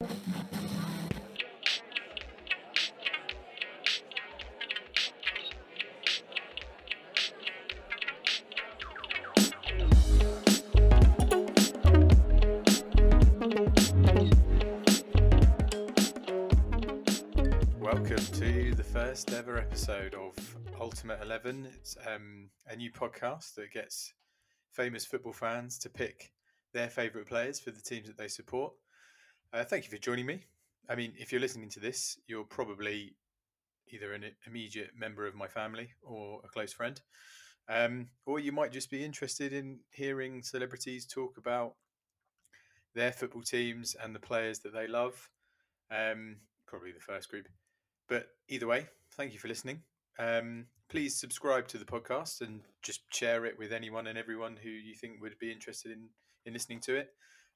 Welcome to the first ever episode of Ultimate Eleven. It's um, a new podcast that gets famous football fans to pick their favourite players for the teams that they support. Uh, thank you for joining me. I mean, if you're listening to this, you're probably either an immediate member of my family or a close friend, um, or you might just be interested in hearing celebrities talk about their football teams and the players that they love. Um, probably the first group. But either way, thank you for listening. Um, please subscribe to the podcast and just share it with anyone and everyone who you think would be interested in, in listening to it.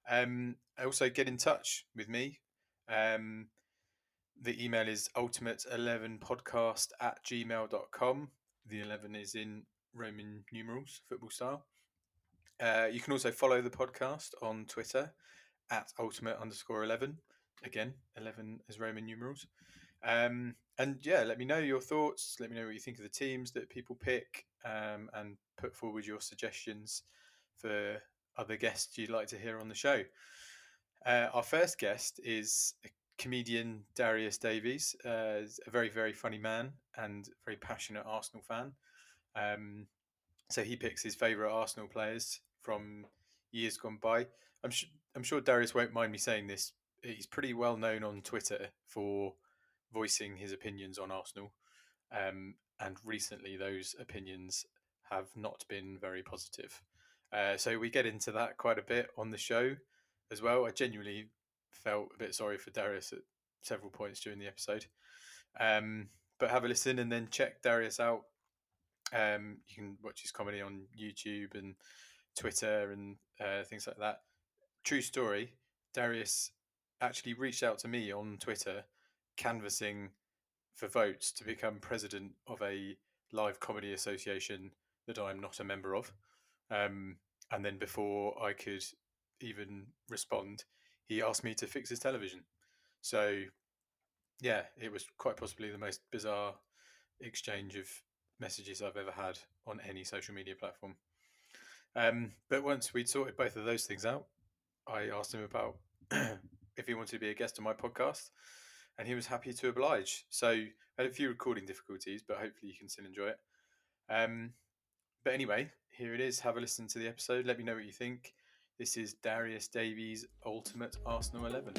Um, also, get in touch with me. Um, the email is ultimate11podcast at gmail.com. The 11 is in Roman numerals, football style. Uh, you can also follow the podcast on Twitter at ultimate underscore 11 again 11 is roman numerals um, and yeah let me know your thoughts let me know what you think of the teams that people pick um, and put forward your suggestions for other guests you'd like to hear on the show uh, our first guest is comedian darius davies uh, a very very funny man and very passionate arsenal fan um, so he picks his favorite arsenal players from years gone by i'm, sh- I'm sure darius won't mind me saying this he's pretty well known on Twitter for voicing his opinions on Arsenal. Um, and recently, those opinions have not been very positive. Uh, so we get into that quite a bit on the show as well. I genuinely felt a bit sorry for Darius at several points during the episode. Um, but have a listen and then check Darius out. Um, you can watch his comedy on YouTube and Twitter and uh, things like that. True story. Darius actually reached out to me on Twitter, canvassing for votes to become president of a live comedy association that I'm not a member of. Um, and then before I could even respond, he asked me to fix his television. So, yeah, it was quite possibly the most bizarre exchange of messages I've ever had on any social media platform. Um, but once we'd sorted both of those things out, I asked him about if he wanted to be a guest on my podcast, and he was happy to oblige. So I had a few recording difficulties, but hopefully you can still enjoy it. Um, but anyway, here it is. Have a listen to the episode. Let me know what you think. This is Darius Davies' Ultimate Arsenal 11.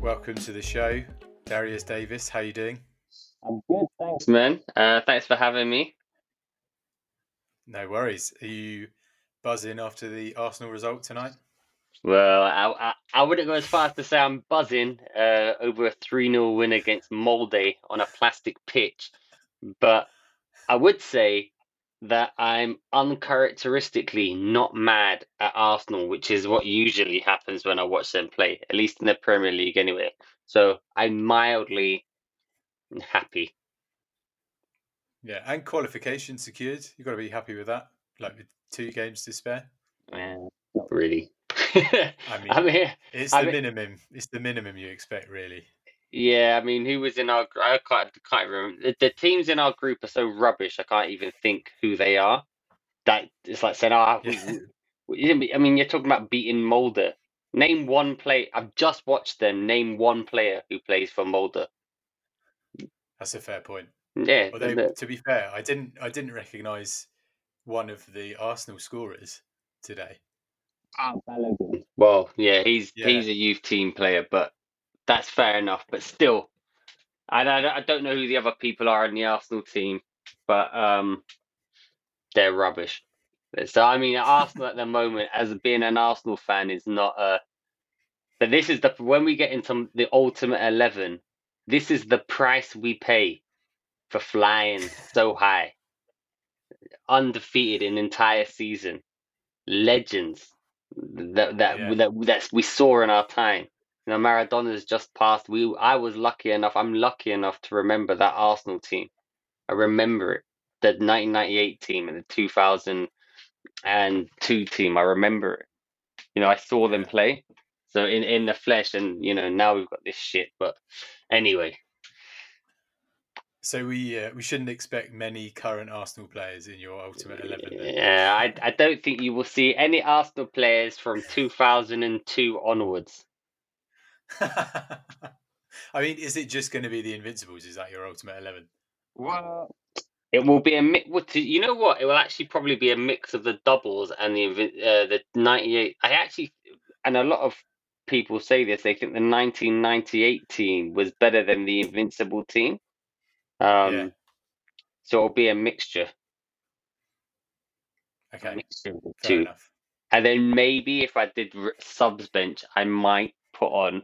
Welcome to the show, Darius Davies. How you doing? I'm good, thanks, man. Uh, thanks for having me. No worries. Are you buzzing after the Arsenal result tonight? Well, I, I, I wouldn't go as far as to say I'm buzzing uh, over a 3 0 win against Molde on a plastic pitch, but I would say that I'm uncharacteristically not mad at Arsenal, which is what usually happens when I watch them play, at least in the Premier League anyway. So I'm mildly happy. Yeah, and qualification secured. You've got to be happy with that. Like with two games to spare. Uh, not really. I mean, I mean, it's I the mean- minimum. It's the minimum you expect, really. yeah, I mean, who was in our? I can't, can't remember. The, the teams in our group are so rubbish. I can't even think who they are. That it's like saying, "Ah, we, Yeah. we, we- I mean, you're talking about beating Molde. Name one play. I've just watched them. Name one player who plays for Molde. That's a fair point. Yeah, Although, the- to be fair, I didn't. I didn't recognise one of the Arsenal scorers today. Well, yeah, he's Yeah. he's a youth team player, but that's fair enough. But still, I, I, I don't know who the other people are in the Arsenal team, but um, they're rubbish. So I mean, Arsenal at the moment, as being an Arsenal fan, is not a. But this is the when we get into the ultimate eleven, this is the price we pay for flying so high, undefeated an entire season, legends that that Yeah. that that we saw in our time. You know, Maradona's just passed. We I was lucky enough. I'm lucky enough to remember that Arsenal team. I remember it, the 1998 team and the 2000 and two team. I remember it. You know, I saw them play. So in in the flesh, and you know now we've got this shit. But anyway, So we uh, we shouldn't expect many current Arsenal players in your ultimate eleven. Then. yeah, I I don't think you will see any Arsenal players from 2002 onwards. I mean, is it just going to be the Invincibles? Is that your ultimate eleven? Well, it will be a mix. You know what? It will actually probably be a mix of the doubles and the uh, the 98. I actually, and a lot of people say this. They think the 1998 team was better than the Invincible team. Um, Yeah. So it'll be a mixture. A Okay, mixture fair two. enough. And then maybe if I did r- subs bench, I might put on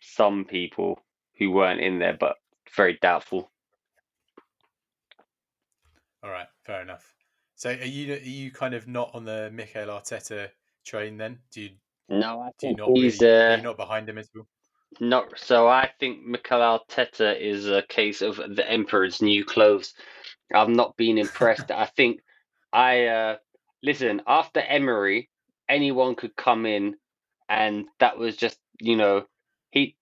some people who weren't in there, but very doubtful. All right, fair enough. So are you are you kind of not on the Mikel Arteta train then? Do you No, I do you not he's really, are uh, you not behind him at all? Not. So I think Mikel Arteta is a case of the Emperor's new clothes. I've not been impressed. I think I uh, listen after Emery, anyone could come in, and that was just you know he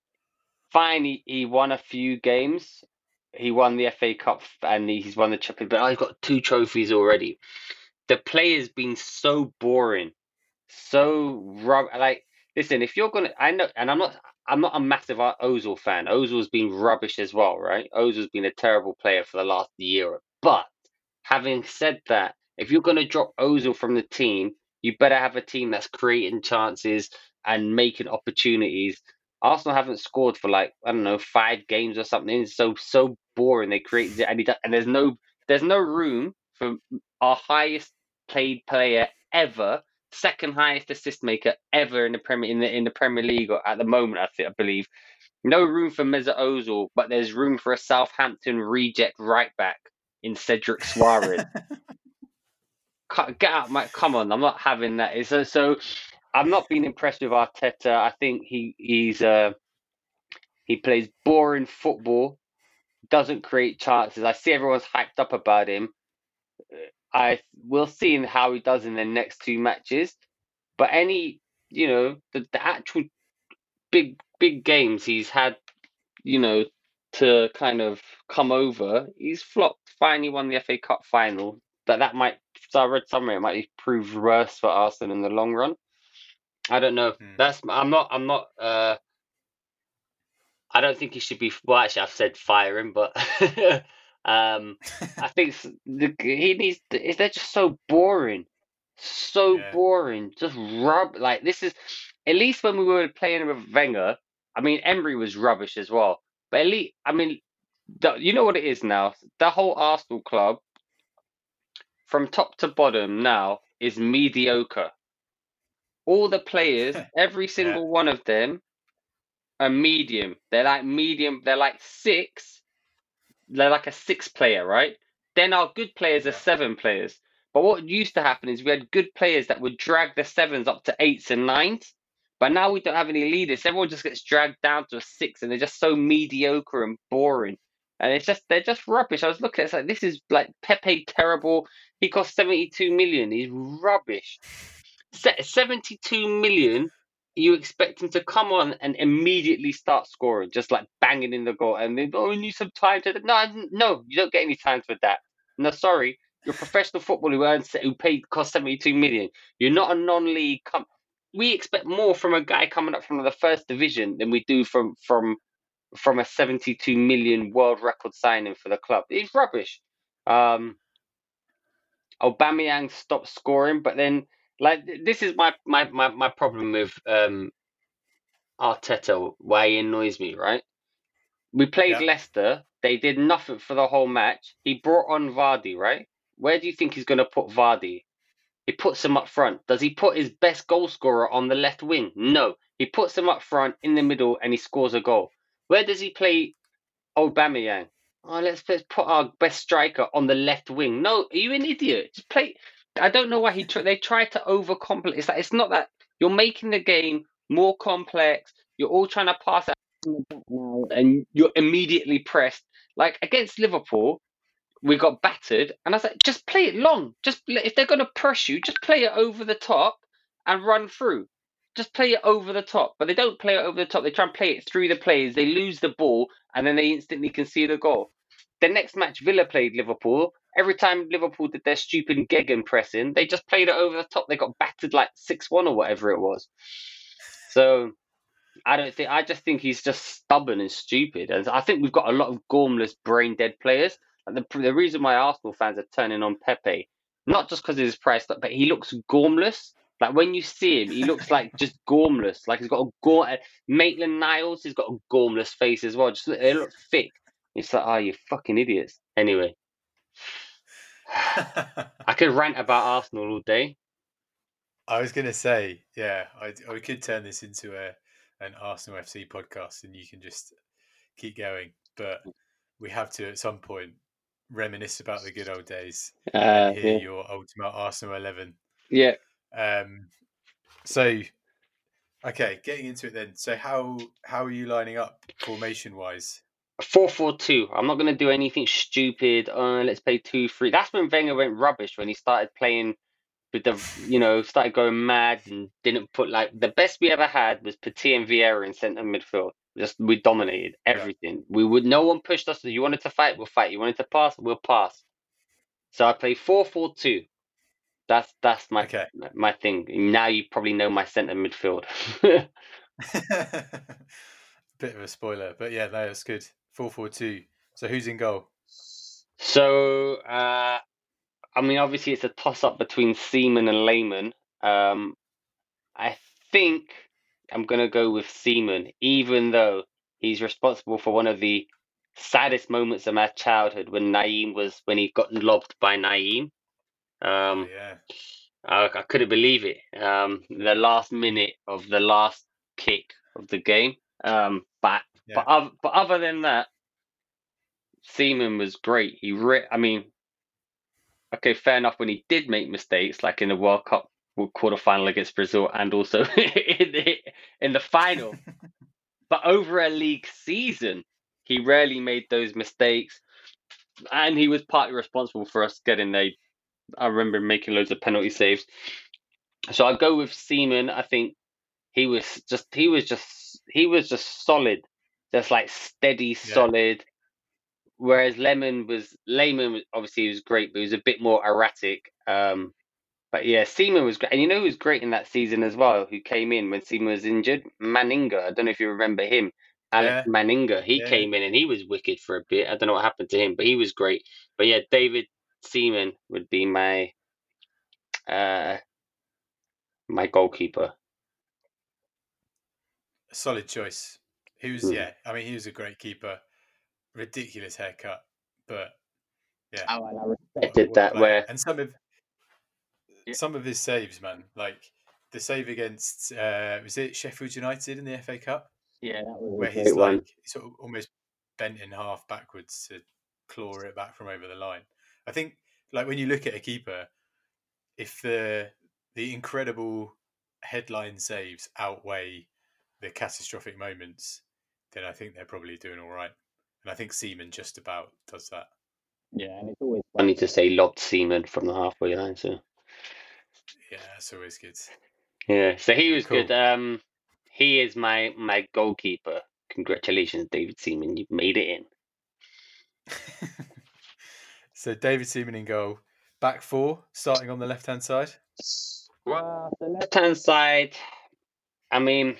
fine. He, he won a few games. He won the FA Cup and he's won the Champions. But I've got two trophies already. The player's been so boring, so rub. Like, listen, if you're gonna, I know, and I'm not. I'm not a massive Ozil Ozil fan. Ozil's been rubbish as well, right? Ozil's been a terrible player for the last year. But having said that, if you're going to drop Ozil from the team, you better have a team that's creating chances and making opportunities. Arsenal haven't scored for like I don't know five games or something. It's so so boring. They create and, and there's no there's no room for our highest paid player ever, second highest assist maker ever in the Premier in the in the Premier League at the moment. I think I believe no room for Mesut Ozil, but there's room for a Southampton reject right back in Cedric Soares. Get out, mate! Come on, I'm not having that. It's, so so I'm not being impressed with Arteta. I think he he's uh he plays boring football, doesn't create chances. I see everyone's hyped up about him. I will see how he does in the next two matches. But any, you know, the, the actual big big games he's had, you know, to kind of come over, he's flopped. Finally won the FA Cup final. But that might, so I read somewhere, it might prove worse for Arsenal in the long run. I don't know. Hmm. That's I'm not I'm not uh I don't think he should be well actually I've said fire him, but um I think the, he needs to, they're just so boring. So Yeah. boring. Just rub like this is at least when we were playing with Wenger, I mean Emery was rubbish as well. But at least I mean the, you know what it is now? The whole Arsenal club from top to bottom now is mediocre. All the players, every single one of them are medium. They're like medium, they're like six. They're like a six player, right? Then our good players are seven players. But what used to happen is we had good players that would drag the sevens up to eights and nines. But now we don't have any leaders. Everyone just gets dragged down to a six, and they're just so mediocre and boring. And it's just they're just rubbish. I was looking at it, it's like this is like Pepe terrible. He cost seventy two million. He's rubbish. Seventy two million. You expect him to come on and immediately start scoring, just like banging in the goal, and then oh, we need some time to. No, no, you don't get any time for that. No, sorry, you're a professional footballer who earns who paid cost seventy two million. You're not a non-league. Com- we expect more from a guy coming up from the first division than we do from from from a 72 million world record signing for the club. It's rubbish. Um, Aubameyang stopped scoring, but then like th- this is my my my, my problem with um Arteta. Why he annoys me, right? We played Yeah. Leicester. They did nothing for the whole match. He brought on Vardy, right? Where do you think he's going to put Vardy? He puts him up front. Does he put his best goal scorer on the left wing? No. He puts him up front in the middle and he scores a goal. Where does he play Aubameyang? Oh, let's, let's put our best striker on the left wing. No, are you an idiot? Just play. I don't know why he tr- they try to overcomplicate. It's like it's not that you're making the game more complex. You're all trying to pass it out and you're immediately pressed. Like against Liverpool, we got battered, and I was like, just play it long. Just if they're going to press you, just play it over the top and run through. Just play it over the top. But they don't play it over the top. They try and play it through the players. They lose the ball, and then they instantly concede a goal. The next match, Villa played Liverpool. Every time Liverpool did their stupid Gegen pressing, they just played it over the top. They got battered like six one or whatever it was. So I don't think. I just think he's just stubborn and stupid. And I think we've got a lot of gormless, brain dead players. And the the reason why Arsenal fans are turning on Pepe, not just because of his price, but he looks gormless. Like when you see him, he looks like just gormless. Like he's got a gorm. Maitland Niles, he's got a gormless face as well. Just they look thick. It's like, oh, you fucking idiots. Anyway, I could rant about Arsenal all day. I was going to say, yeah, I, I could turn this into a an Arsenal FC podcast, and you can just keep going. But we have to at some point reminisce about the good old days Uh, and hear yeah. your ultimate Arsenal eleven. yeah. Um, so, okay, getting into it then. So, how how are you lining up formation wise? Four four two. I'm not going to do anything stupid. Uh, let's play two three. That's when Wenger went rubbish when he started playing with the, you know, started going mad and didn't put like the best we ever had was Petit and Vieira in centre midfield. Just we dominated Yeah. everything. We would no one pushed us. You wanted to fight, we'll fight. You wanted to pass, we'll pass. So I play four four two. That's that's my Okay. my thing. Now you probably know my centre midfield. Bit of a spoiler, but yeah, no, that's good. Four four two. So who's in goal? So, uh, I mean, obviously, it's a toss up between Seaman and Lehmann. Um, I think I'm going to go with Seaman, even though he's responsible for one of the saddest moments of my childhood when Nayim was when he got lobbed by Nayim. Um, yeah. I, I couldn't believe it. Um, the last minute of the last kick of the game. Um, but Yeah. but other, but other than that, Seaman was great. He re- I mean, okay, fair enough. When he did make mistakes, like in the World Cup quarter final against Brazil, and also in the in the final, but over a league season, he rarely made those mistakes, and he was partly responsible for us getting a. I remember making loads of penalty saves. So I go with Seaman. I think he was just he was just he was just solid, just like steady, Yeah. solid. Whereas Lehmann was Lehmann obviously he was great, but he was a bit more erratic. Um, but yeah, Seaman was great, and you know who was great in that season as well? Who came in when Seaman was injured? Manninger. I don't know if you remember him. Alex Yeah. Manninger. He Yeah. came in and he was wicked for a bit. I don't know what happened to him, but he was great. But yeah, David Seaman would be my uh my goalkeeper. Solid choice. He was Hmm. yeah. I mean, he was a great keeper. Ridiculous haircut, but yeah. Oh, and I respected what a that. player. Where and some of Yeah. some of his saves, man, like the save against uh was it Sheffield United in the FA Cup yeah, that was where a he's great one. like sort of almost bent in half backwards to claw it back from over the line. I think like when you look at a keeper, if the the incredible headline saves outweigh the catastrophic moments, then I think they're probably doing all right. And I think Seaman just about does that. Yeah, and it's always funny to say lobbed Seaman from the halfway line. So Yeah, that's always good. yeah, so he was good. Um, he is my my goalkeeper. Congratulations, David Seaman. You've made it in. so David Seaman in goal. Back four, starting on the left hand side. Well, the left hand side. I mean,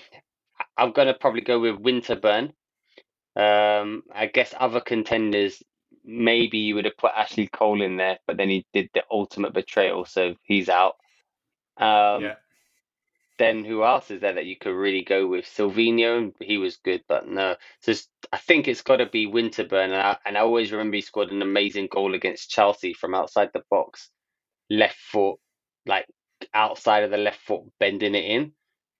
I'm gonna probably go with Winterburn. Um, I guess other contenders, maybe you would have put Ashley Cole in there, but then he did the ultimate betrayal, so he's out. Um, yeah. then who else is there that you could really go with? Silvinho, he was good, but no. So I think it's got to be Winterburn, and I, and I always remember he scored an amazing goal against Chelsea from outside the box, left foot, like outside of the left foot, bending it in,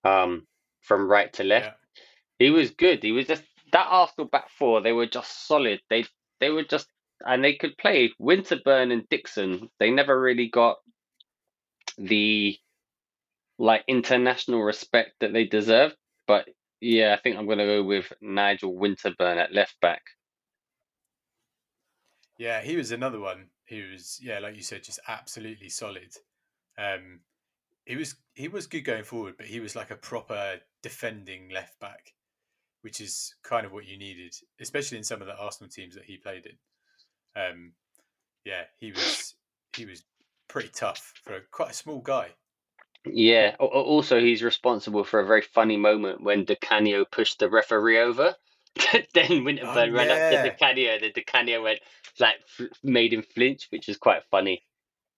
um, from right to left. Yeah. He was good. He was just that Arsenal back four. They were just solid. They they were just and they could play Winterburn and Dixon. They never really got the like international respect that they deserved. But yeah, I think I'm gonna go with Nigel Winterburn at left back. Yeah, he was another one who was, yeah, like you said, just absolutely solid. Um, he was he was good going forward, but he was like a proper defending left back, which is kind of what you needed, especially in some of the Arsenal teams that he played in. Um, yeah, he was he was pretty tough for a, quite a small guy. Yeah. Also, he's responsible for a very funny moment when Di Canio pushed the referee over. then Winterburn ran up to yeah. Canio, and then Di Canio went like made him flinch, which is quite funny.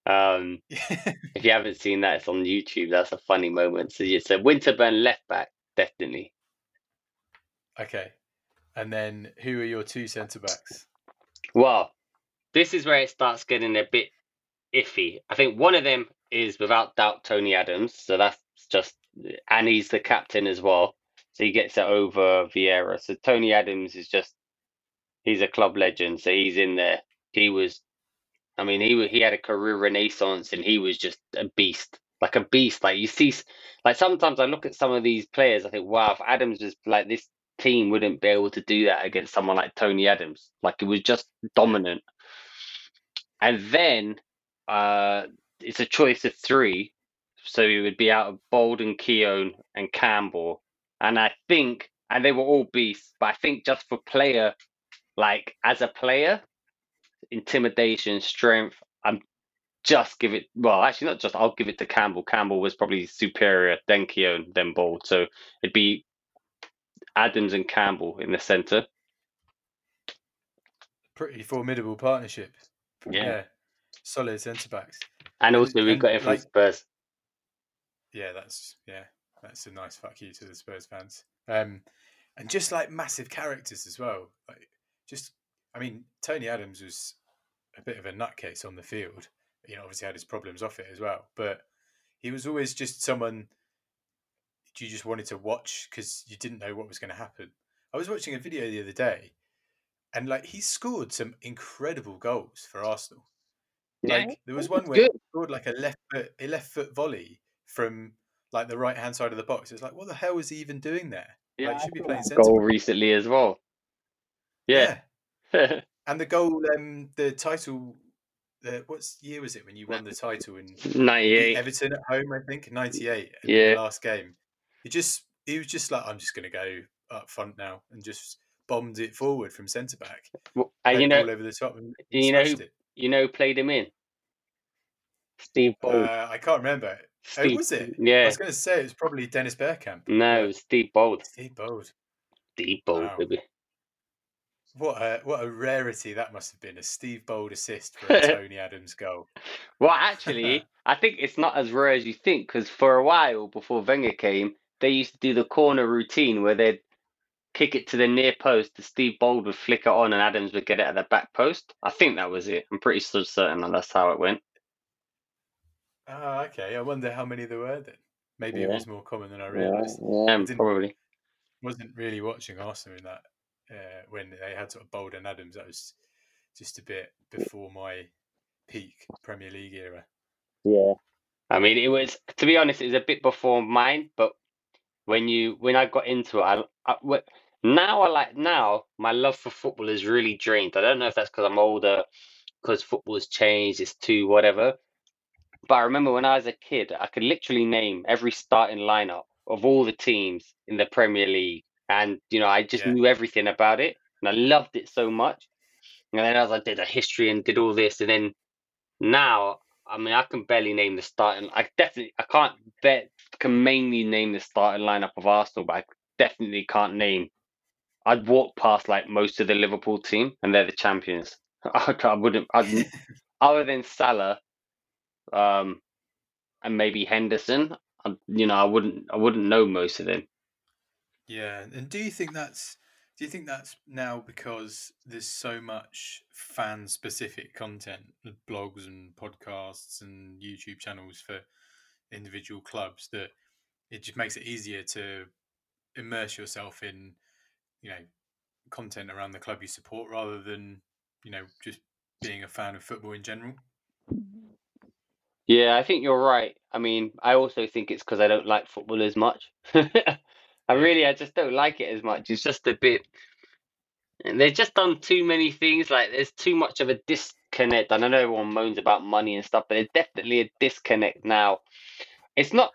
Um, if you haven't seen that, it's on YouTube. That's a funny moment. So it's a Winterburn left back, definitely. okay. And then who are your two centre backs? Well, this is where it starts getting a bit iffy. I think one of them is without doubt Tony Adams. So that's just, and he's the captain as well. So he gets it over Vieira. So Tony Adams is just, he's a club legend. So he's in there. He was, I mean, he he had a career renaissance and he was just a beast, like a beast. Like you see, like sometimes I look at some of these players, I think, wow, if Adams was like this team wouldn't be able to do that against someone like Tony Adams. Like it was just dominant. And then uh, it's a choice of three. So it would be out of Bolden, Keown, and Campbell. And I think, and they were all beasts, but I think just for player, like as a player, intimidation, strength, I'm just give it, well, actually, not just, I'll give it to Campbell. Campbell was probably superior, then Keown, then Bould. So it'd be Adams and Campbell in the centre. Pretty formidable partnership. Yeah. Yeah. Solid centre backs. And And- also, we've got from like- Spurs. Yeah, that's yeah, that's a nice fuck you to the Spurs fans. Um, and just like massive characters as well. Like just, I mean, Tony Adams was a bit of a nutcase on the field. You know, obviously had his problems off it as well, but he was always just someone you just wanted to watch because you didn't know what was going to happen. I was watching a video the other day, and like he scored some incredible goals for Arsenal. Like there was one where good. he scored like a left foot, a left foot volley from like the right hand side of the box. It's like, what the hell was he even doing there? Yeah, like, should be playing goal recently as well. Yeah. Yeah. and the goal, um, the title. The, what's year was it when you won the title in 98. Everton at home? I think ninety eight. Yeah. the last game. He just he was just like, I'm just going to go up front now and just bombed it forward from centre back. Well, And you know, ball over the top and you know it. you know, played him in Steve Bould. Uh, I can't remember. Oh, was it? Yeah. I was going to say it was probably Dennis Bergkamp. No, it was Steve Bould. Steve Bould. Steve Bould, Wow. What a what a rarity that must have been a Steve Bould assist for a Tony Adams goal. Well, actually, I think it's not as rare as you think because for a while before Wenger came, they used to do the corner routine where they'd kick it to the near post, the Steve Bould would flick it on, and Adams would get it at the back post. I think that was it. I'm pretty certain that that's how it went. Ah, okay. I wonder how many there were then. Maybe it was more common than I realised. yeah, didn't- probably. Wasn't really watching Arsenal in that uh, when they had sort of Bould and Adams. That was just a bit before my peak Premier League era. Yeah. I mean, it was to be honest, it was a bit before mine, but when you when I got into it, I, I now I like now my love for football is really drained. I don't know if that's because I'm older, because football's changed, it's too whatever. But I remember when I was a kid, I could literally name every starting lineup of all the teams in the Premier League, and you know, I just Yeah. knew everything about it, and I loved it so much. And then as I did a history and did all this, and then now, I mean, I can barely name the starting. I definitely, I can't bet, can mainly name the starting lineup of Arsenal, but I definitely can't name. I'd walk past like most of the Liverpool team, and they're the champions. I, I wouldn't, I'd, other than Salah, um, and maybe Henderson. I, you know, I wouldn't, I wouldn't know most of them. Yeah, and do you think that's do you think that's now because there's so much fan specific content, blogs and podcasts and YouTube channels for individual clubs that it just makes it easier to immerse yourself in, you know, content around the club you support rather than, you know, just being a fan of football in general? Yeah, I think you're right. I mean, I also think it's because I don't like football as much. I really, I just don't like it as much. It's just a bit. They've just done too many things. Like there's too much of a disconnect. And I know everyone moans about money and stuff, but there's definitely a disconnect now. It's not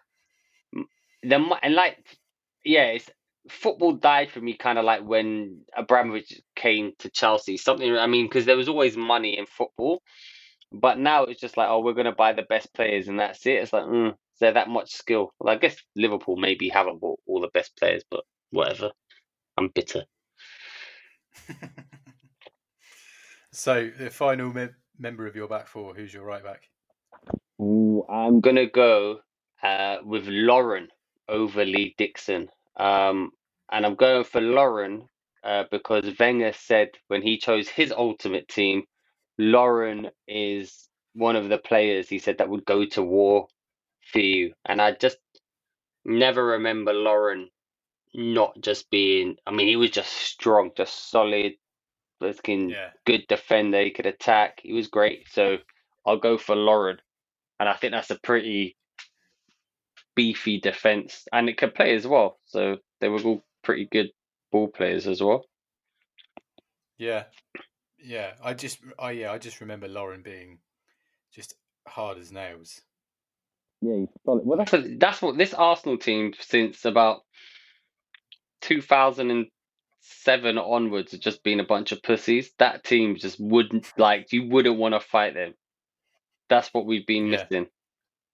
the and like yeah, it's football died for me kind of like when Abramovich came to Chelsea. Something I mean, because there was always money in football, but now it's just like oh, we're gonna buy the best players and that's it. It's like mm, there that much skill? Well, I guess Liverpool maybe haven't bought all the best players, but whatever. I'm bitter. so the final me- member of your back four, who's your right back? Ooh, I'm gonna go uh, with Lauren over Lee Dixon. Um, and I'm going for Lauren uh, because Wenger said when he chose his ultimate team, Lauren is one of the players he said that would go to war for you. And I just never remember Lauren not just being, I mean, he was just strong, just solid, looking Yeah. good defender. He could attack. He was great. So I'll go for Lauren. And I think that's a pretty beefy defense, and it could play as well. So they were all pretty good ball players as well. Yeah. Yeah. I just I yeah, I just remember Lauren being just hard as nails. Yeah, he's solid. Well, that's that's what this Arsenal team since about 2007 onwards has just been a bunch of pussies. That team just wouldn't like you wouldn't want to fight them. That's what we've been Yeah. missing.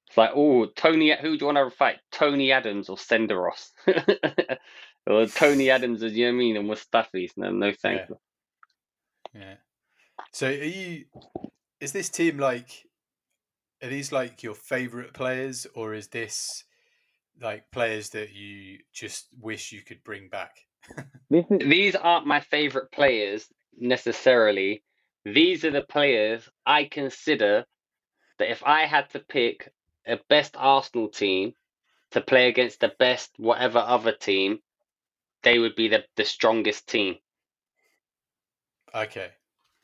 It's like, oh, Tony, who do you want to fight? Tony Adams or Senderos? or Tony Adams, as you know what I mean, and Mustafi's. No, no thank Yeah. you. Yeah. So are you is this team like are these like your favorite players or is this like players that you just wish you could bring back? These aren't my favorite players necessarily. These are the players I consider that if I had to pick a best Arsenal team to play against the best whatever other team, they would be the, the strongest team. Okay.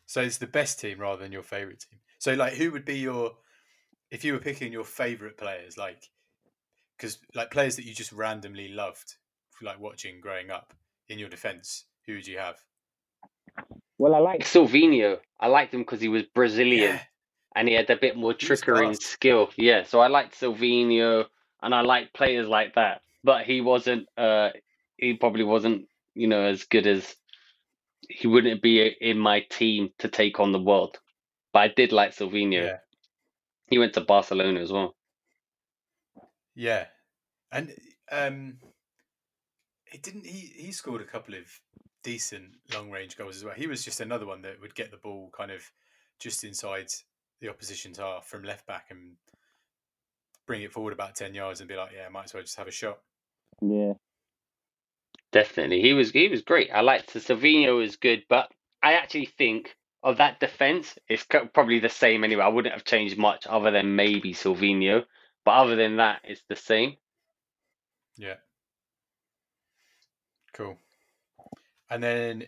So it's the best team rather than your favorite team. So like who would be your if you were picking your favorite players like cuz like players that you just randomly loved like watching growing up in your defense, who would you have? Well, I like Silvinho. I liked him because he was Brazilian Yeah. and he had a bit more trickery and skill. Yeah, so I liked Silvinho and I liked players like that. But he wasn't. Uh, he probably wasn't. You know, as good as he wouldn't be in my team to take on the world. But I did like Silvinho. Yeah. He went to Barcelona as well. Yeah. And um he didn't he he scored a couple of decent long range goals as well. He was just another one that would get the ball kind of just inside the opposition's half from left back and bring it forward about 10 yards and be like, yeah, I might as well just have a shot. Yeah. Definitely. He was he was great. I liked the Silvinho was good, but I actually think of that defense, it's co- probably the same anyway. I wouldn't have changed much other than maybe Silvinho, but other than that, it's the same. Yeah. Cool. And then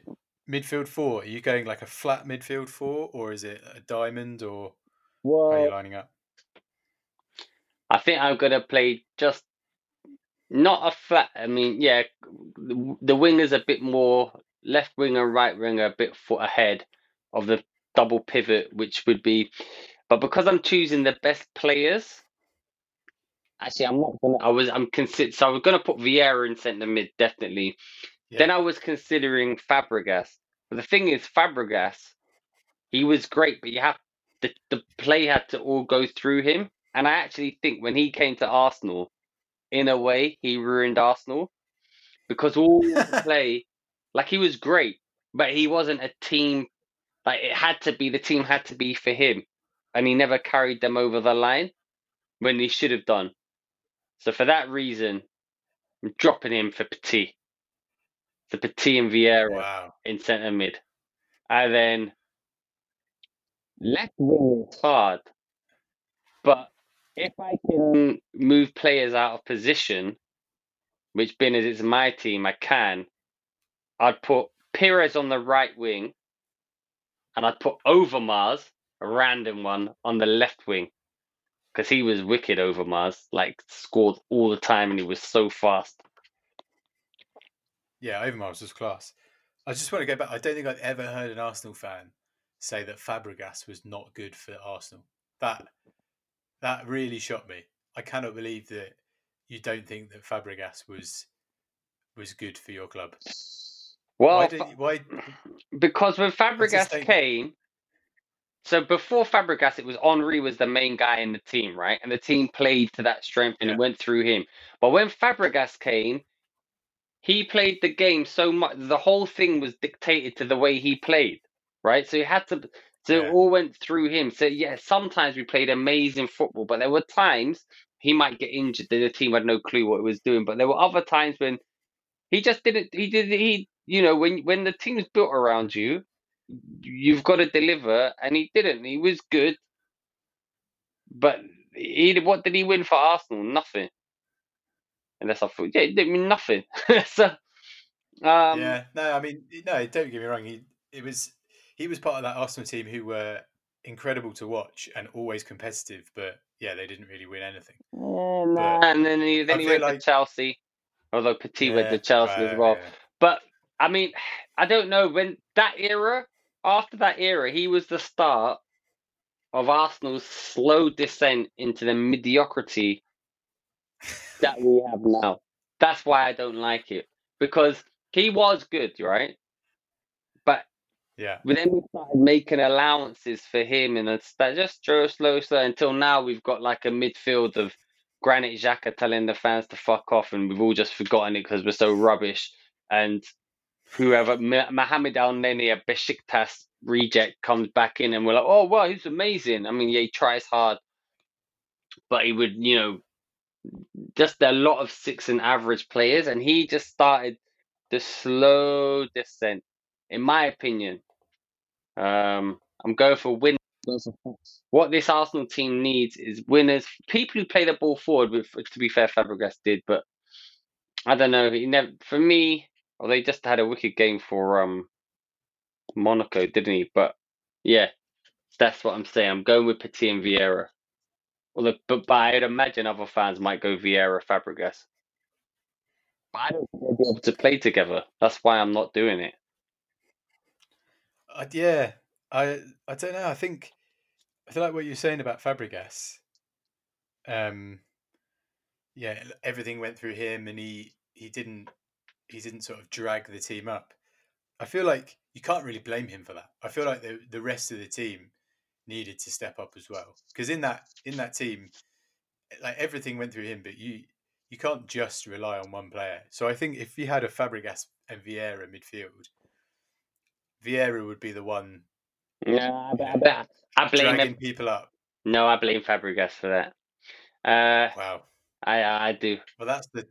midfield four, are you going like a flat midfield four or is it a diamond or how are you lining up? I think I'm gonna play just not a flat. I mean, yeah, the, the is a bit more left winger, right winger, a bit foot ahead of the double pivot, which would be. But because I'm choosing the best players, actually, I'm not gonna. I was. I'm consider. So I was gonna put Vieira in centre mid, definitely. Then I was considering Fabregas. But the thing is, Fabregas, he was great, but you have the the play had to all go through him. And I actually think when he came to Arsenal, in a way, he ruined Arsenal because all the play, like he was great, but he wasn't a team. Like it had to be the team had to be for him, and he never carried them over the line when he should have done. So for that reason, I'm dropping him for Petit. The Petit and Vieira Wow. in centre mid. And then left wing is hard. But if I can move players out of position, which being as it's my team, I can, I'd put Pires on the right wing and I'd put Overmars, a random one, on the left wing. Because he was wicked Overmars, like scored all the time and he was so fast. Yeah, Overmars was class. I just want to go back. I don't think I've ever heard an Arsenal fan say that Fabregas was not good for Arsenal. That that really shocked me. I cannot believe that you don't think that Fabregas was was good for your club. Well, why? Did, why? because when Fabregas came, so before Fabregas, it was Henry was the main guy in the team, right? And the team played to that strength and Yeah. it went through him. But when Fabregas came, he played the game so much. The whole thing was dictated to the way he played, right? So he had to. So Yeah. it all went through him. So yeah, sometimes we played amazing football, but there were times he might get injured. The team had no clue what it was doing. But there were other times when he just didn't. He did. He you know when when the team's built around you, you've got to deliver, and he didn't. He was good, but he what did he win for Arsenal? Nothing. Unless I thought, yeah, he didn't mean nothing. so, um, yeah, no, I mean, no, don't get me wrong. He it was he was part of that Arsenal team who were incredible to watch and always competitive, but yeah, they didn't really win anything. But and then he then I he went like to Chelsea, although Petit went to yeah, Chelsea as well. yeah, But I mean, I don't know when that era. After that era, he was the start of Arsenal's slow descent into the mediocrity that we have now. That's why I don't like it because he was good, right? But yeah, we then we started making allowances for him, and it's that just slow, slow until now we've got like a midfield of Granit Xhaka telling the fans to fuck off, and we've all just forgotten it because we're so rubbish. And whoever Mohamed Elneny, a Besiktas reject, comes back in, and we're like, oh wow, he's amazing. I mean, yeah, he tries hard, but he would, you know, just a lot of six and average players, and he just started the slow descent, in my opinion. Um, I'm going for win. What this Arsenal team needs is winners, people who play the ball forward. With, to be fair, Fabregas did, but I don't know. He never, for me, well, they just had a wicked game for um Monaco, didn't he? But yeah, that's what I'm saying. I'm going with Petit and Vieira. Although, but, but I'd imagine other fans might go Vieira, Fabregas. But I don't think they'll be able to play together. That's why I'm not doing it. I, yeah. I I don't know. I think I feel like what you're saying about Fabregas. Um, yeah, everything went through him, and he he didn't he didn't sort of drag the team up. I feel like you can't really blame him for that. I feel like the the rest of the team needed to step up as well because in that in that team, like everything went through him, but you you can't just rely on one player. So I think if you had a Fabregas and Vieira midfield, Vieira would be the one No, I, I, I blame dragging him. people up. No, I blame Fabregas for that. Uh, Wow. I I do. Well, that's the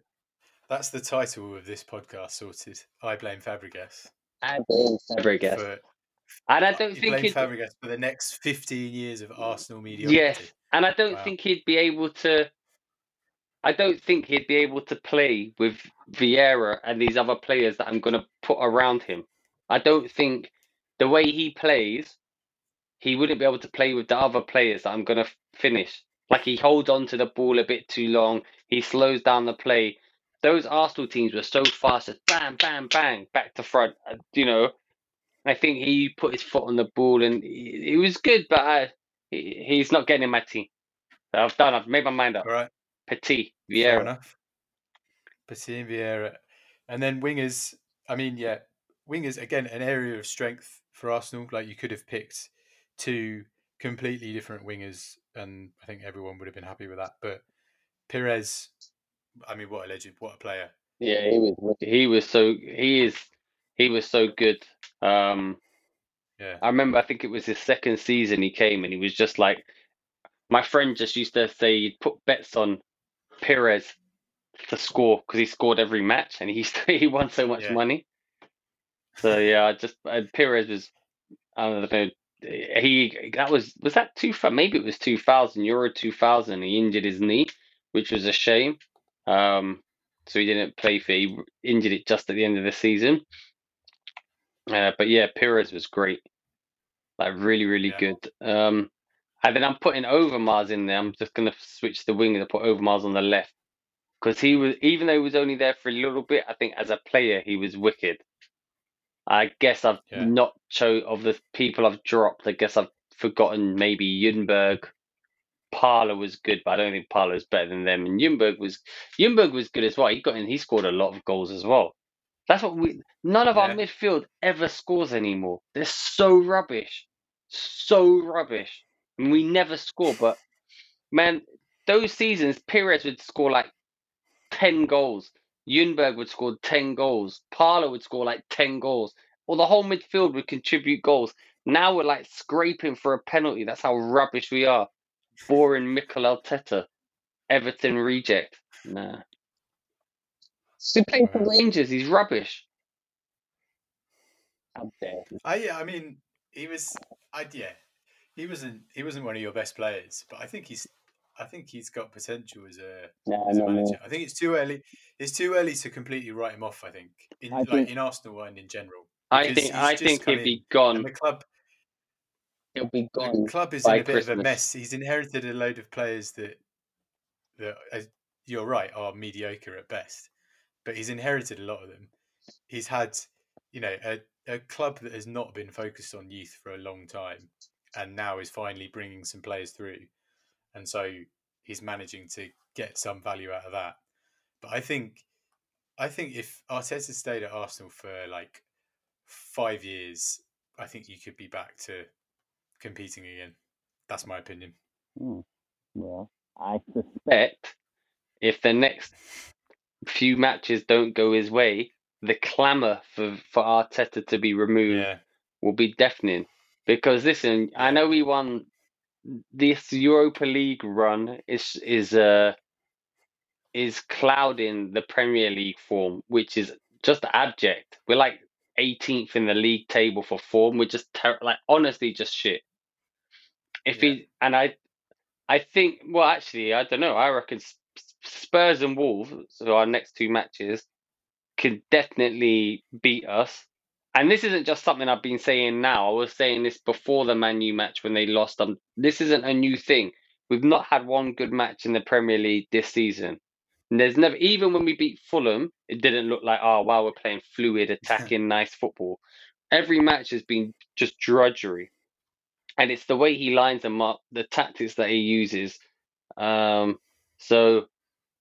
that's the title of this podcast sorted. I blame Fabregas I blame Fabregas, for and I don't think blame he'd. Fabregas for the next fifteen years of Arsenal media. Yes, and I don't Wow. think he'd be able to. I don't think he'd be able to play with Vieira and these other players that I'm going to put around him. I don't think the way he plays, he wouldn't be able to play with the other players that I'm going to finish. Like he holds on to the ball a bit too long. He slows down the play. Those Arsenal teams were so fast, just bam, bam, bang, back to front. uh, You know, I think he put his foot on the ball and he, he was good, but I, he, he's not getting in my team. I've done. I've made my mind up. All right, Petit Vieira. fair enough. Petit and Vieira, and then wingers. I mean, yeah, wingers again an area of strength for Arsenal. Like you could have picked two completely different wingers, and I think everyone would have been happy with that. But Pires, I mean, what a legend! What a player! Yeah, he was. He was so. He is. He was so good. Um, Yeah, I remember. I think it was his second season. He came and he was just like my friend just used to say he'd put bets on Pires to score because he scored every match and he he won so much Yeah. money. So yeah, I just uh, Pires was. I don't know. He that was was that two maybe it was two thousand Euro two thousand. He injured his knee, which was a shame. Um, so he didn't play for. He injured it just at the end of the season. Uh, but yeah, Pires was great, like really, really Yeah. good. Um, and then I'm putting Overmars in there. I'm just gonna switch the wing and put Overmars on the left because he was, even though he was only there for a little bit, I think as a player he was wicked. I guess I've Yeah. not cho of the people I've dropped. I guess I've forgotten maybe Ljungberg. Parlour was good, but I don't think Parlour is better than them. And Ljungberg was Ljungberg was good as well. He got in. He scored a lot of goals as well. That's what we. None of our midfield ever scores anymore. They're so rubbish, so rubbish. And we never score. But man, those seasons, Pires would score like ten goals. Ljungberg would score ten goals. Parlour would score like ten goals. Or the whole midfield would contribute goals. Now we're like scraping for a penalty. That's how rubbish we are. Boring Mikel Arteta. Everton reject. Nah. He's playing for Rangers. He's rubbish. How dare? I yeah, I mean, he was. I yeah, he wasn't. He wasn't one of your best players, but I think he's. I think he's got potential as a Nah, as a no more. manager. I think it's too early. It's too early to completely write him off. I think in I like think- in Arsenal and in general. I think I think come he'll be gone. The club, He'll be the club is in a bit of a mess. He's inherited a load of players that that as you're right are mediocre at best, but he's inherited a lot of them. He's had, you know, a, a club that has not been focused on youth for a long time, and now is finally bringing some players through, and so he's managing to get some value out of that. But I think, I think if Arteta stayed at Arsenal for like five years, I think you could be back to competing again. That's my opinion. Hmm. Well, I suspect if the next few matches don't go his way, the clamour for, for Arteta to be removed Yeah, will be deafening. Because listen, I know we won this Europa League run is is uh is clouding the Premier League form, which is just abject. We're like 18th in the league table for form. We're just ter- like honestly just shit. If Yeah. he and I, I think well actually I don't know. I reckon Spurs and Wolves, so our next two matches, can definitely beat us. And this isn't just something I've been saying now. I was saying this before the Man U match when they lost. Um, this isn't a new thing. We've not had one good match in the Premier League this season. And there's never, even when we beat Fulham, it didn't look like, oh wow, we're playing fluid, attacking, nice football. Every match has been just drudgery, and it's the way he lines them up, the tactics that he uses. Um, so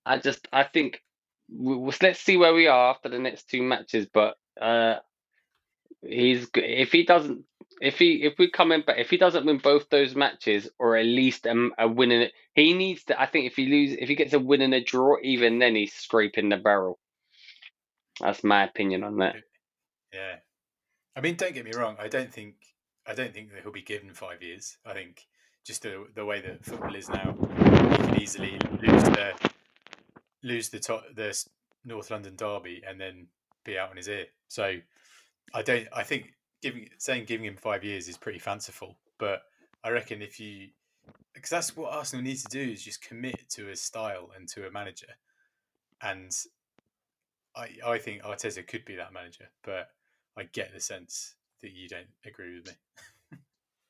I just, I think, we, we- let's see where we are after the next two matches. But uh, he's if he doesn't if he if we come in but if he doesn't win both those matches or at least a, a win in it he needs to i think if he lose if he gets a win and a draw even then he's scraping the barrel that's my opinion on that yeah. I mean, don't get me wrong. I don't think I don't think that he'll be given five years. I think just the the way that football is now, he could easily lose the lose the top the North London derby and then be out on his ear. So I don't. I think giving saying giving him five years is pretty fanciful. But I reckon if you because that's what Arsenal need to do is just commit to a style and to a manager. And I I think Arteta could be that manager, but I get the sense that you don't agree with me.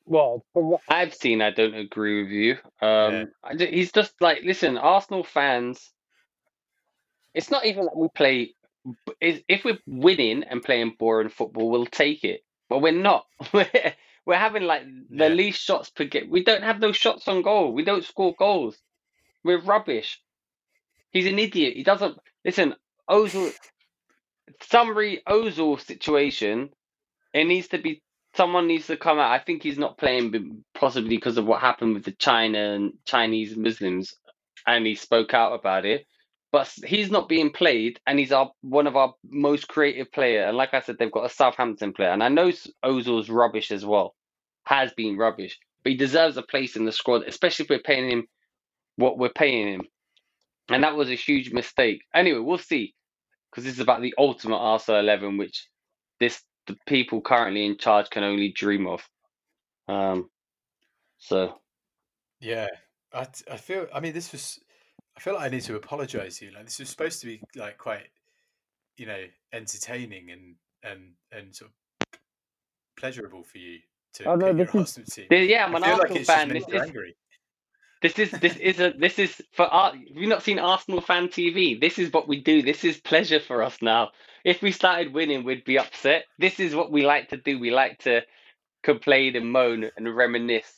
well from what i've seen i don't agree with you um Yeah. He's just like listen arsenal fans it's not even that we play is if we're winning and playing boring football, we'll take it. But we're not. We're we're having like the Yeah. least shots per game. We don't have those shots on goal. We don't score goals. We're rubbish. He's an idiot. He doesn't listen. Ozil, summary Ozil situation. It needs to be someone needs to come out. I think he's not playing possibly because of what happened with the China and Chinese Muslims, and he spoke out about it. But he's not being played, and he's our one of our most creative player. And like I said, they've got a Southampton player, and I know Ozil's rubbish as well, has been rubbish, but he deserves a place in the squad, especially if we're paying him what we're paying him. And that was a huge mistake. Anyway, we'll see, because this is about the ultimate Arsenal eleven, which this the people currently in charge can only dream of. Um, so Yeah, I, I feel. I mean, this was. I feel like I need to apologise to you. Like this was supposed to be like quite, you know, entertaining and and and sort of pleasurable for you to Oh, no, pick your this is- Arsenal team. th- yeah, I'm I an feel like Arsenal it's fan. This is angry. This is this is a this is for art. Have you not seen Arsenal fan TV? This is what we do. This is pleasure for us now. If we started winning, we'd be upset. This is what we like to do. We like to complain and moan and reminisce.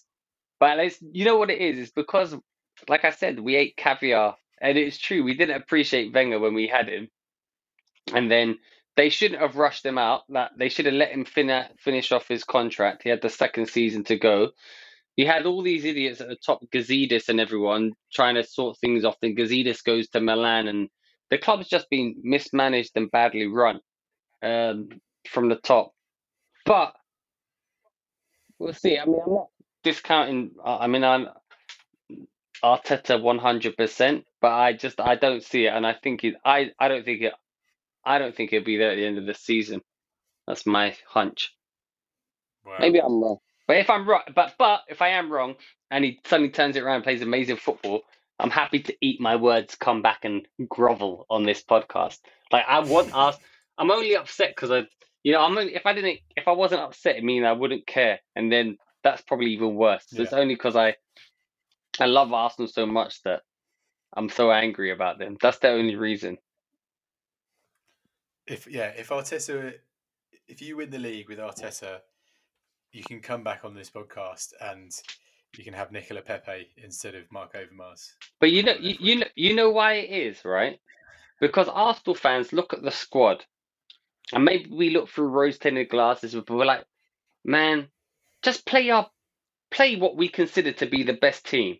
But it's, you know what it is? It's because, like I said, we ate caviar, and it's true. We didn't appreciate Wenger when we had him, and then they shouldn't have rushed him out. That they should have let him fin- finish off his contract. He had the second season to go. You had all these idiots at the top, Gazidis and everyone, trying to sort things off. Then Gazidis goes to Milan, and the club's just been mismanaged and badly run um, from the top. But we'll see. I mean, I'm not discounting. I mean, I'm Arteta 100%, but I just I don't see it, and I think it. I I don't think it. I don't think he'll be there at the end of the season. That's my hunch. Wow. Maybe I'm wrong. But if I'm right, but but if I am wrong, and he suddenly turns it around, and plays amazing football, I'm happy to eat my words, come back and grovel on this podcast. Like I want us. I'm only upset because I, you know, I'm only, if I didn't, if I wasn't upset, it mean I wouldn't care, and then that's probably even worse. So It's only because I, I love Arsenal so much that I'm so angry about them. That's the only reason. If yeah, if Arteta, if you win the league with Arteta, you can come back on this podcast and you can have Nicolas Pepe instead of Marc Overmars. But you know, you, you know, you know why it is, right? Because Arsenal fans look at the squad, and maybe we look through rose-tinted glasses, but we're like, man, just play our, play what we consider to be the best team,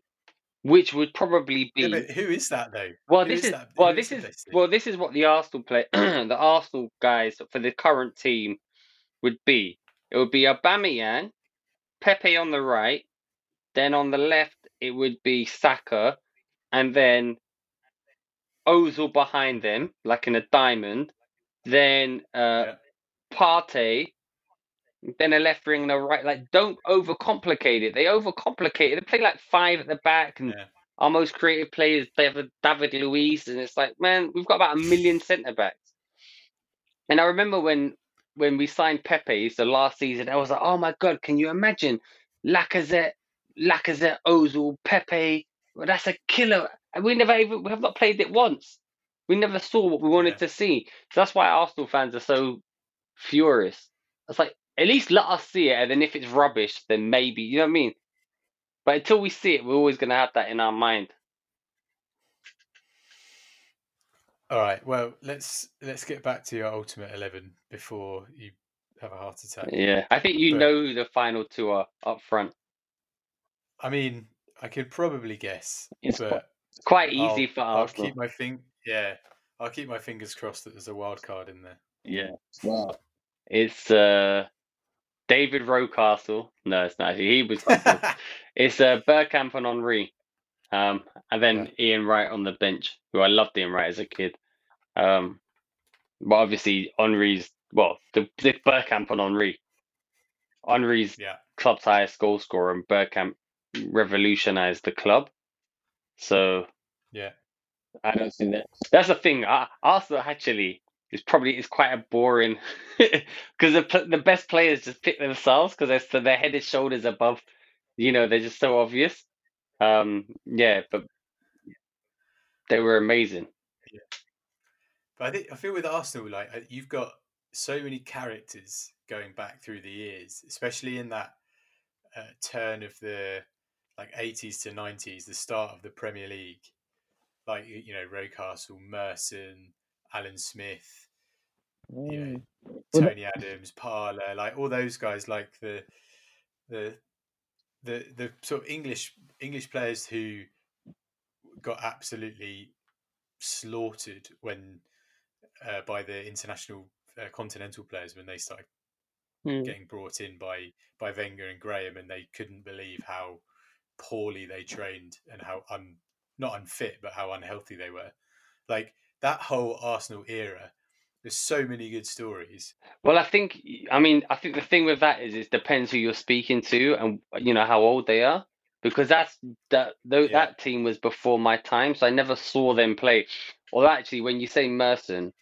which would probably Yeah, be. but who is that though? Well, Who this is is that? well, this the is well, this is what the Arsenal play, the Arsenal guys for the current team would be. It would be Aubameyang, Pepe on the right, then on the left it would be Saka, and then Ozil behind them, like in a diamond. Then uh, Yeah. Partey, then a left wing and a right. Like, don't overcomplicate it. They overcomplicate it. They play like five at the back, and Yeah. our most creative players, David, David Luiz, and it's like, man, we've got about a million centre backs. And I remember when when we signed Pepe, the last season, I was like, oh my god, can you imagine Lacazette, Lacazette, Ozil, Pepe? Well, that's a killer. And we never even we have not played it once. We never saw what we wanted Yeah. to see. So that's why Arsenal fans are so furious. It's like at least let us see it, and then if it's rubbish, then maybe you know what I mean. But until we see it, we're always gonna have that in our mind. All right. Well, let's let's get back to your ultimate eleven before you have a heart attack. Yeah, I think you But- know who the final two are up front. I mean, I could probably guess, It's but It's quite easy I'll, for I'll keep my thing. Yeah, I'll keep my fingers crossed that there's a wild card in there. Yeah. Well, it's uh David Rocastle. No, it's not. actually. He was. it's uh Bergkamp and Henry. Um, and then Ian Wright on the bench, who I loved Ian Wright as a kid. Um, but obviously Henry's well, the, the Bergkamp and Henry. Henry's yeah, club's highest goal scorer, and Bergkamp revolutionized the club. So yeah, I don't think that. That's the thing. Arsenal actually is probably is quite a boring because the the best players just pick themselves because they're so their head and shoulders above. You know, they're just so obvious. Um, yeah, but they were amazing. but I think I feel with Arsenal, like uh, you've got so many characters going back through the years, especially in that uh, turn of the like 80s to 90s, the start of the Premier League. Like you know, Rocastle, Merson, Alan Smith, you know, Well, Tony Adams, Parlour, like all those guys, like the the the the sort of English English players who got absolutely slaughtered when uh, by the international uh, continental players when they started Mm. getting brought in by by Wenger and Graham, and they couldn't believe how poorly they trained and how un not unfit, but how unhealthy they were. Like that whole Arsenal era, there's so many good stories. Well, I think I mean I think the thing with that is it depends who you're speaking to and you know how old they are because that's that though Yeah. that team was before my time, so I never saw them play. Or actually, when you say Merson,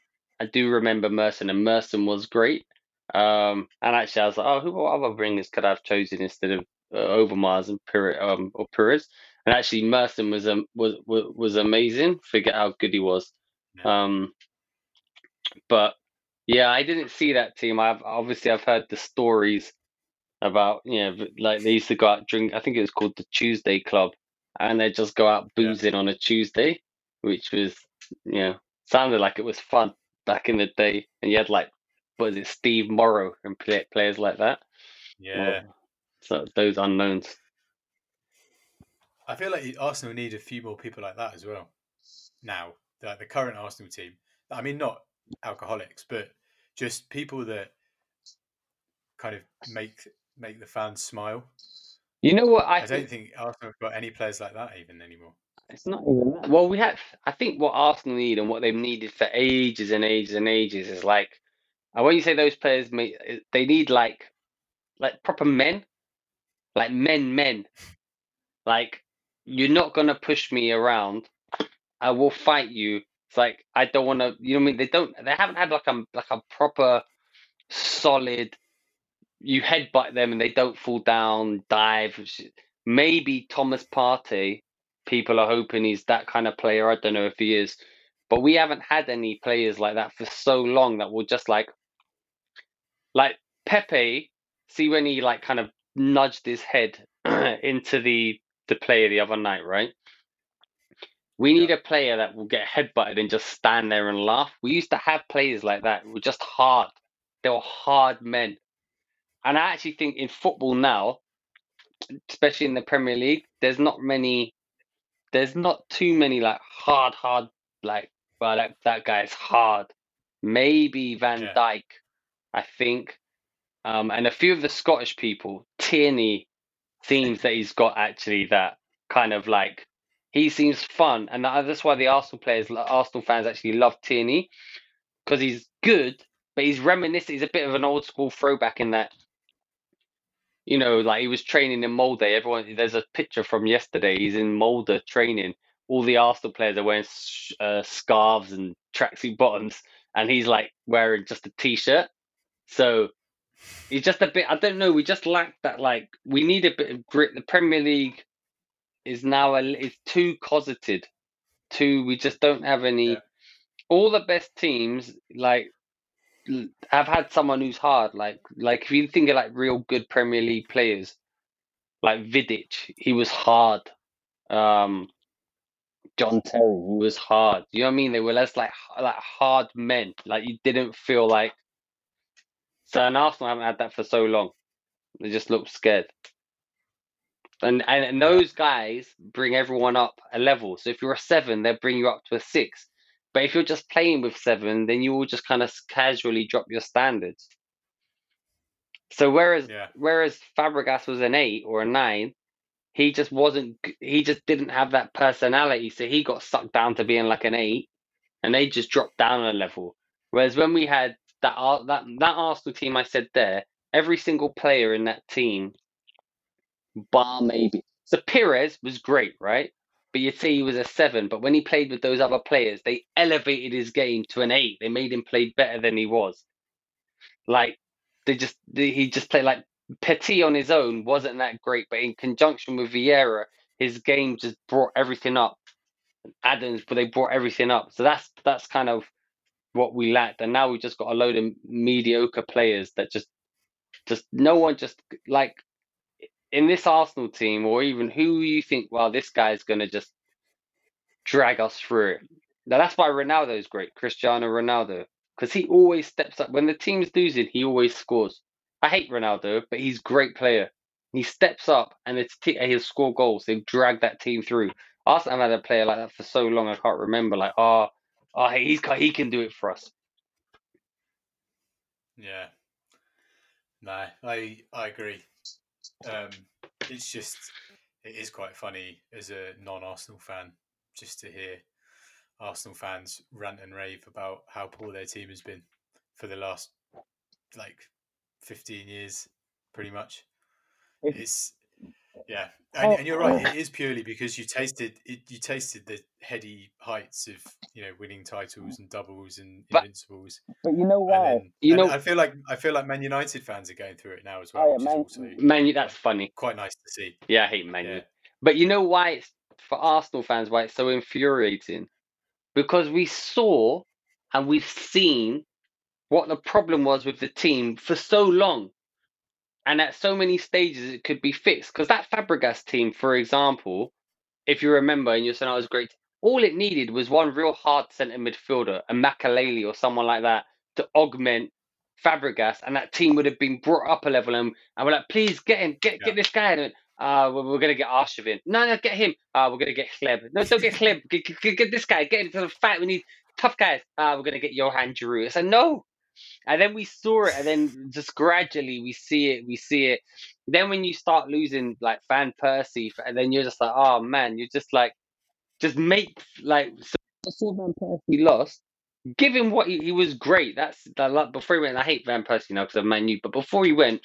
I do remember Merson, and Merson was great. Um, and actually, I was like, oh, who what other bringers could I have chosen instead of uh, Overmars and Pires, um, or Perez? And actually, Merson was um was was, was amazing. Forget how good he was. Um, but Yeah, I didn't see that team. I've obviously I've heard the stories about you know like they used to go out drink. I think it was called the Tuesday Club, and they just go out Yeah. boozing on a Tuesday, which was you know sounded like it was fun back in the day. And you had like what is it, Steve Morrow and play, players like that. Yeah. Well, so those unknowns. I feel like Arsenal need a few more people like that as well. Now, like the current Arsenal team. I mean, not alcoholics, but just people that kind of make make the fans smile. You know what I, I, don't think Arsenal have got any players like that even anymore. It's not even that. Well, we have. I think what Arsenal need and what they've needed for ages and ages and ages is like, when you say those players, may- they need like, like proper men, like men, men. Like you're not gonna push me around. I will fight you. It's like I don't want to. You know what I mean? They don't. They haven't had like a like a proper solid. You headbutt them and they don't fall down, dive. Maybe Thomas Partey. People are hoping he's that kind of player. I don't know if he is, but we haven't had any players like that for so long that will just like, like Pepe. See when he like kind of nudged his head into the the player the other night, right? We need a player that will get headbutted and just stand there and laugh. We used to have players like that were just hard. They were hard men. And I actually think in football now, especially in the Premier League, there's not many, there's not too many like hard, hard, like, well, that, that guy's hard. Maybe Van Yeah. Dijk, I think. Um, and a few of the Scottish people, Tierney seems that he's got actually that kind of like, he seems fun. And that's why the Arsenal players, Arsenal fans actually love Tierney because he's good, but he's reminiscent. He's a bit of an old school throwback in that you know, like he was training in Molde. Everyone, there's a picture from yesterday. He's in Molde training. All the Arsenal players are wearing uh, scarves and tracksuit bottoms, and he's like wearing just a t-shirt. So he's just a bit. I don't know. We just lack that. Like we need a bit of grit. The Premier League is now a, is too cosseted. Too. We just don't have any. Yeah. All the best teams like have had someone who's hard. Like like if you think of like real good Premier League players, like Vidic, he was hard. Um, John Terry, he was hard. You know what I mean? They were less like like hard men. Like you didn't feel like. So and Arsenal haven't had that for so long. They just look scared. And and, and those guys bring everyone up a level. So if you're a seven, they'll bring you up to a six. But if you're just playing with seven, then you will just kind of casually drop your standards. So whereas Yeah. whereas Fabregas was an eight or a nine, he just wasn't. He just didn't have that personality, so he got sucked down to being like an eight, and they just dropped down a level. Whereas when we had that that that Arsenal team I said there, every single player in that team, bar maybe. So Pires was great, right? But you'd say he was a seven. But when he played with those other players, they elevated his game to an eight. They made him play better than he was. Like they just they, he just played like Petit on his own wasn't that great, but in conjunction with Vieira, his game just brought everything up. Adams, but they brought everything up. So that's that's kind of what we lacked, and now we've just got a load of mediocre players that just just no one just like in this Arsenal team, or even who you think, well, this guy's gonna just drag us through. Now that's why Ronaldo is great, Cristiano Ronaldo, because he always steps up when the team's losing. He always scores. I hate Ronaldo, but he's a great player. He steps up and it's t- he'll score goals. They've dragged that team through. Arsenal have had a player like that for so long. I can't remember. Like, oh, oh, he's he can do it for us. Yeah. No, I I agree. Um, it's just it is quite funny as a non-Arsenal fan just to hear Arsenal fans rant and rave about how poor their team has been for the last like fifteen years, pretty much. It's yeah, and, oh, and you're right. Oh. It is purely because you tasted it. You tasted the heady heights of you know winning titles and doubles and But- invincibles. But you know why? Then, You know- I feel like I feel like Man United fans are going through it now as oh, well, Oh, yeah, Man- also Man, that's funny. quite nice to see. Yeah, I hate Man. Yeah, But you know why it's for Arsenal fans why it's so infuriating? Because we saw and we've seen what the problem was with the team for so long. And at so many stages, it could be fixed. Because that Fabregas team, for example, if you remember, and you're saying oh, it was great, all it needed was one real hard centre midfielder, a Makelele or someone like that, to augment Fabregas, and that team would have been brought up a level. And, and we're like, please get him, get Yeah. get this guy. And uh, we're, we're gonna get Arshavin. No, no, get him. Uh, we're gonna get Hleb. No, don't get Hleb. Get, get, get this guy. Get him to the fight. We need tough guys. Uh, we're gonna get Johan Djourou. I said no. And then we saw it, and then just gradually we see it, we see it. Then when you start losing like Van Persie, and then you're just like, oh man, you're just like, just make like so before Van Persie lost, give him what he, he was great. That's that like before he went. I hate Van Persie now because of Man U, but before he went,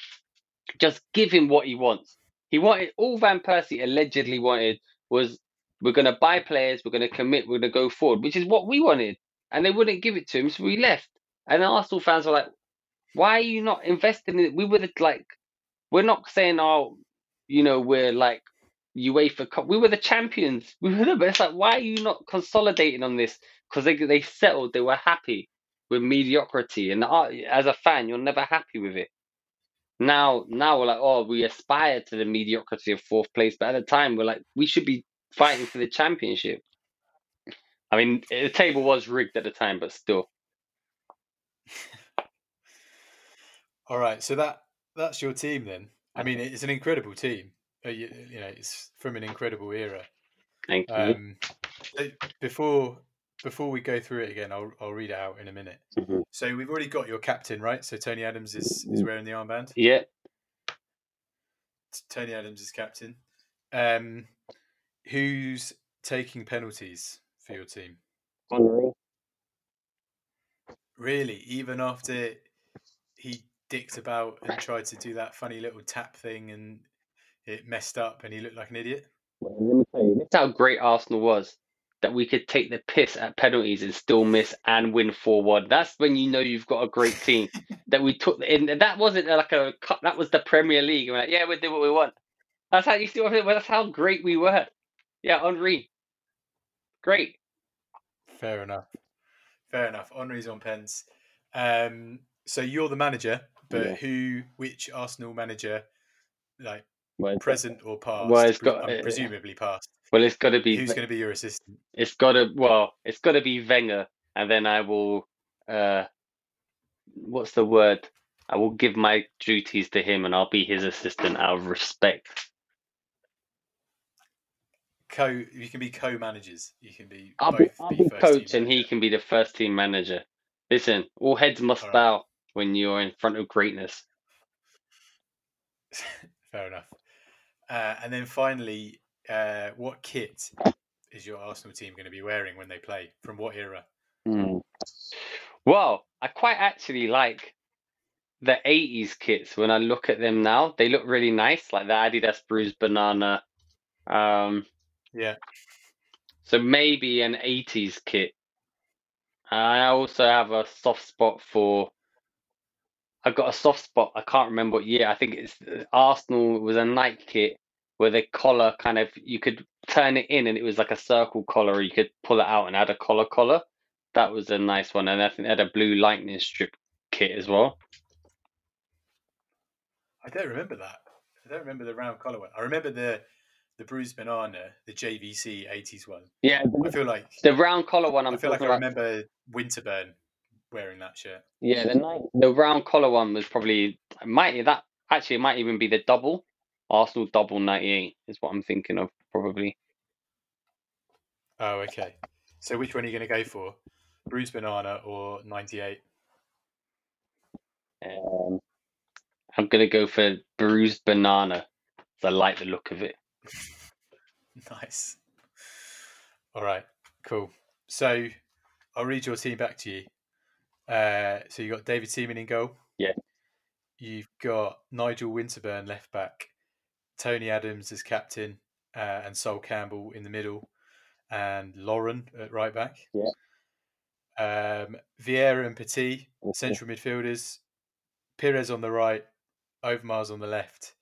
just give him what he wants. He wanted all Van Persie allegedly wanted was we're gonna buy players, we're gonna commit, we're gonna go forward, which is what we wanted, and they wouldn't give it to him, so we left. And Arsenal fans were like, "Why are you not investing in it?" We were like, we're not saying, "Oh, you know, we're like UEFA Cup. We were the champions. We were the best. Like, why are you not consolidating on this? Because they they settled, they were happy with mediocrity, and uh, as a fan, you're never happy with it. Now, now we're like, oh, we aspire to the mediocrity of fourth place, but at the time, we're like, we should be fighting for the championship. I mean, the table was rigged at the time, but still. All right, so that that's your team then. I mean, it's an incredible team. Uh, you, you know, it's from an incredible era. Thank you. Um, before before we go through it again, I'll I'll read it out in a minute. Mhm. So we've already got your captain, right? So Tony Adams is is wearing the armband. Yeah, Tony Adams is captain. Um, who's taking penalties for your team? Henry. Really, even after he dicked about and tried to do that funny little tap thing and it messed up and he looked like an idiot. Well, let me tell you, this how great Arsenal was. That we could take the piss at penalties and still miss and win 4 1. That's when you know you've got a great team. that we took in. and That wasn't like a cup, that was the Premier League. We're like, yeah, we'll do what we want. That's how you see what That's how great we were. Yeah, Henry. Great. Fair enough. Fair enough. Henry's on pens. Um, so you're the manager, but Yeah. who, which Arsenal manager, like Well, present or past? Well, it's got- um, uh, presumably past. well it's got to be. Who's going to be your assistant? It's got to well, it's got to be Wenger, and then I will. Uh, what's the word? I will give my duties to him, and I'll be his assistant out of respect. Co. You can be co-managers. You can be. I'll be, I'll be be first team coach, and he can be the first team manager. Listen, all heads must bow when you're in front of greatness. Fair enough. Uh, and then finally, uh, what kit is your Arsenal team going to be wearing when they play? From what era? Hmm. Well, I quite actually like the 80s kits when I look at them now. They look really nice, like the Adidas Bruised Banana. Um, Yeah. so maybe an 80s kit. I also have a soft spot for. I've got a soft spot. I can't remember what year. I think it's uh, Arsenal. Was a Nike kit where the collar kind of you could turn it in and it was like a circle collar. Or you could pull it out and add a collar collar. That was a nice one, and I think they had a blue lightning strip kit as well. I don't remember that. I don't remember the round collar one. I remember the the bruised banana, the JVC '80s one. Yeah, I feel like the round collar one. I'm I feel like I about. remember Winterburn wearing that shirt. Yeah, the night, the round collar one was probably might that actually it might even be the double Arsenal double '98 is what I'm thinking of probably. Oh, okay. So which one are you going to go for? Bruised banana or '98? Um, I'm gonna go for bruised banana. I like the look of it. Nice. All right, cool. So I'll read your team back to you. Uh, so you've got David Seaman in goal. Yeah. You've got Nigel Winterburn left back, Tony Adams as captain, uh, and Sol Campbell in the middle, and Lauren at right back. Yeah. Um, Vieira and Petit central midfielders, Pires on the right, Overmars on the left,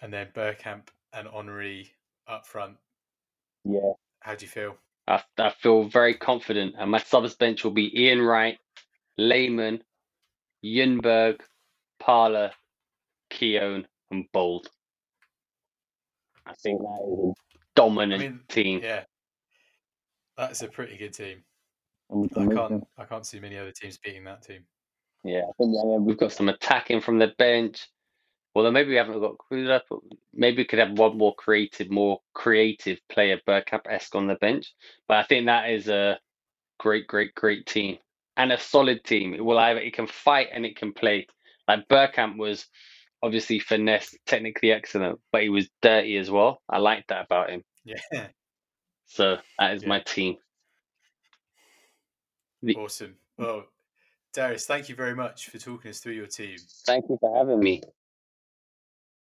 and then Bergkamp and Henry up front. Yeah. How do you feel? I, I feel very confident, and my subs bench will be Ian Wright, Lehmann, Ljungberg, Parlour, Keown, and Bould. I think that is a dominant I mean, team. Yeah, that's a pretty good team. And we can I can't I can't see many other teams beating that team. Yeah, I think we've got some attacking from the bench. Although maybe we haven't got Kruger, but maybe we could have one more creative, more creative player, Bergkamp esque on the bench. But I think that is a great, great, great team and a solid team. It will either it can fight and it can play. Like Bergkamp was obviously finesse, technically excellent, but he was dirty as well. I like that about him. Yeah, So that is Yeah. my team. The- awesome. Well, Darius, thank you very much for talking us through your team. Thank you for having me.